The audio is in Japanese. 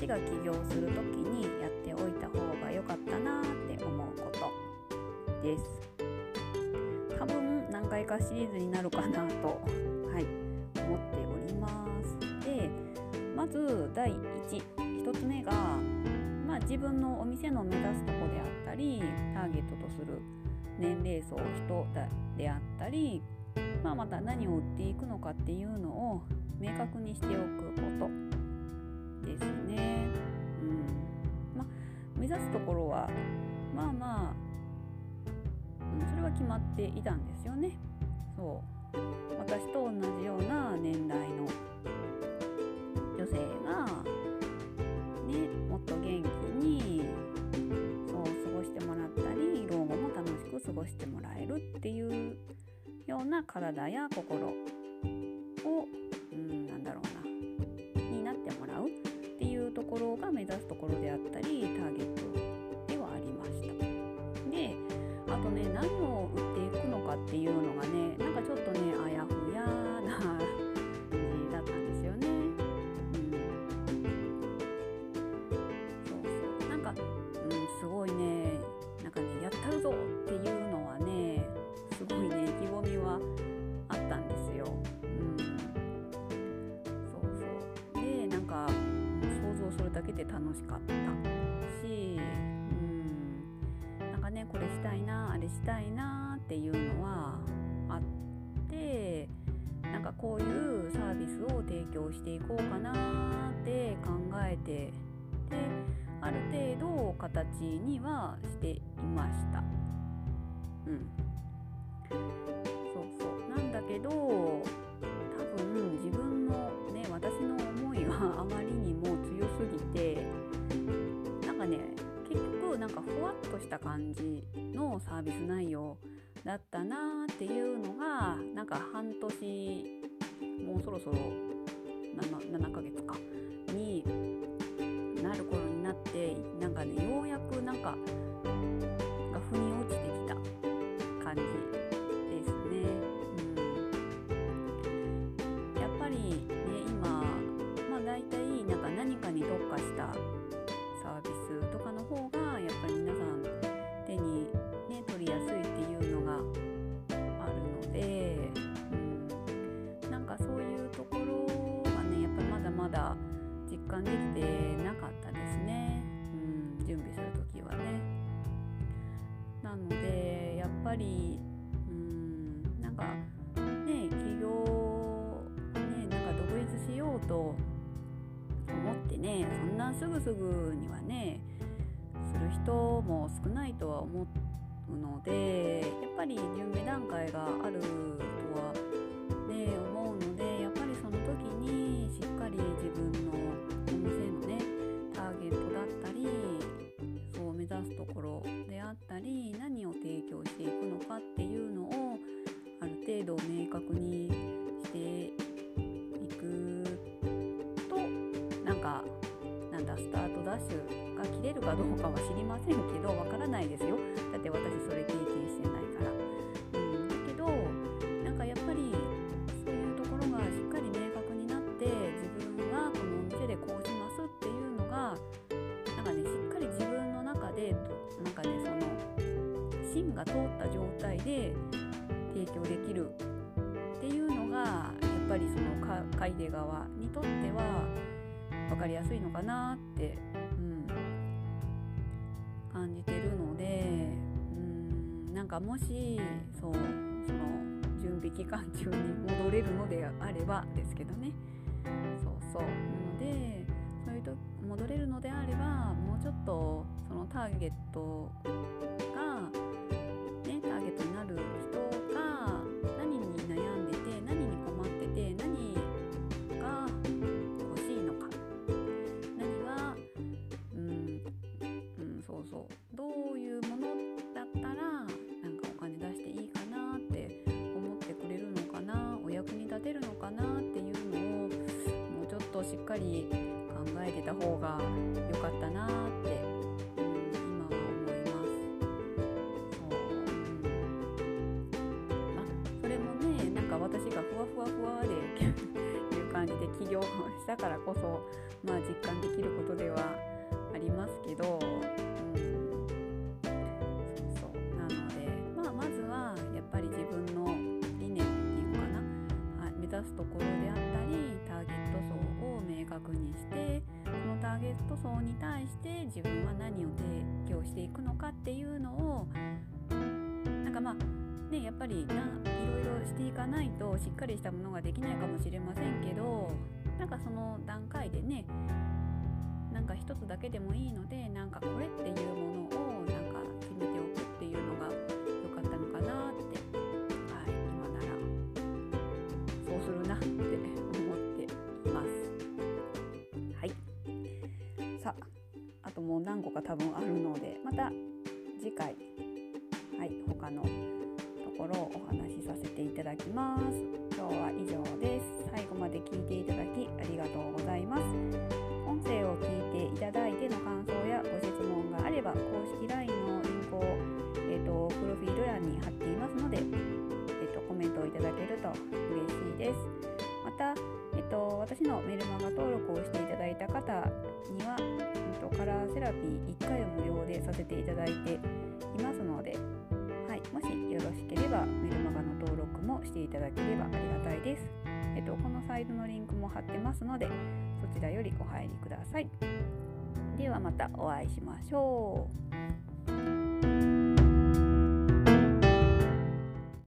私が起業する時にやっておいた方が良かったなって思うことです。多分何回かシリーズになるかなと、はい、思っております。でまず第 1, 1つ目が、まあ、自分のお店の目指すとこであったりターゲットとする年齢層人であったり、まあ、また何を売っていくのかっていうのを明確にしておくこと。ですね。うんま、目指すところはまあまあ、うん、それは決まっていたんですよね。そう私と同じような年代の女性が、ね、もっと元気にそう過ごしてもらったり老後も楽しく過ごしてもらえるっていうような体や心目指すところであったりターゲットではありました。であとね何を売っていくのかっていうのけで楽しかったしうんなんかねこれしたいなあれしたいなっていうのはあってなんかこういうサービスを提供していこうかなって考えてである程度形にはしていました。うん。そうそう。なんだけどなんかふわっとした感じのサービス内容だったなっていうのがなんか半年もうそろそろ 7, 7ヶ月か。になる頃になってなんかねようやくなんかり、うん、なんかね起業ねなんか独立しようと思ってねそんなすぐすぐにはねする人も少ないとは思うのでやっぱり準備段階があるとは程度明確にしていくとなんかなんだスタートダッシュが切れるかどうかは知りませんけどわからないですよだって私それ経験してないから。うん、だけどなんかやっぱりそういうところがしっかり明確になって自分はこのお店でこうしますっていうのがなんかねしっかり自分の中でなんかねその芯が通った状態で提供できる。っていうのがやっぱりその買い手側にとっては分かりやすいのかなってうん。感じてるのでうん。なんかもしそうその準備期間中に戻れるのであればですけどね。そうそう。なのでそういうと戻れるのであればもうちょっとそのターゲットがねターゲットになる人欲しいのか。何がうんうんそうそう。どういうものだったらなんかお金出していいかなって思ってくれるのかな。お役に立てるのかなっていうのをもうちょっとしっかり考えてた方が良かったなって、うん、今は思います。そう。うん。まそれもねなんか私がふわふわふわで感じで起業したからこそまあ、実感できることではありますけど、うん、そうそう。なので、まあ、まずはやっぱり自分の理念っていうかな、はい、目指すところであったりターゲット層を明確にしてそのターゲット層に対して自分は何を提供していくのかっていうのをなんかまあねやっぱりなしていかないとしっかりしたものができないかもしれませんけどなんかその段階でねなんか一つだけでもいいのでなんかこれっていうものをなんか決めておくっていうのが良かったのかなって、はい、今ならそうするなって思っています。はいさああともう何個か多分あるのでまた次回はい他のころをお話しさせていただきます。今日は以上です。最後まで聞いていただきありがとうございます。音声を聞いていただいての感想やご質問があれば公式 LINE のリンクを、えーと、プロフィール欄に貼っていますので、えーと、コメントをいただけると嬉しいです。また、えーと、私のメルマガ登録をしていただいた方には、えー、とカラーセラピー1回を無料でさせていただいていますのでもしよろしければメルマガの登録もしていただければありがたいです。えっと、このサイトのリンクも貼ってますのでそちらよりお入りください。ではまたお会いしましょう。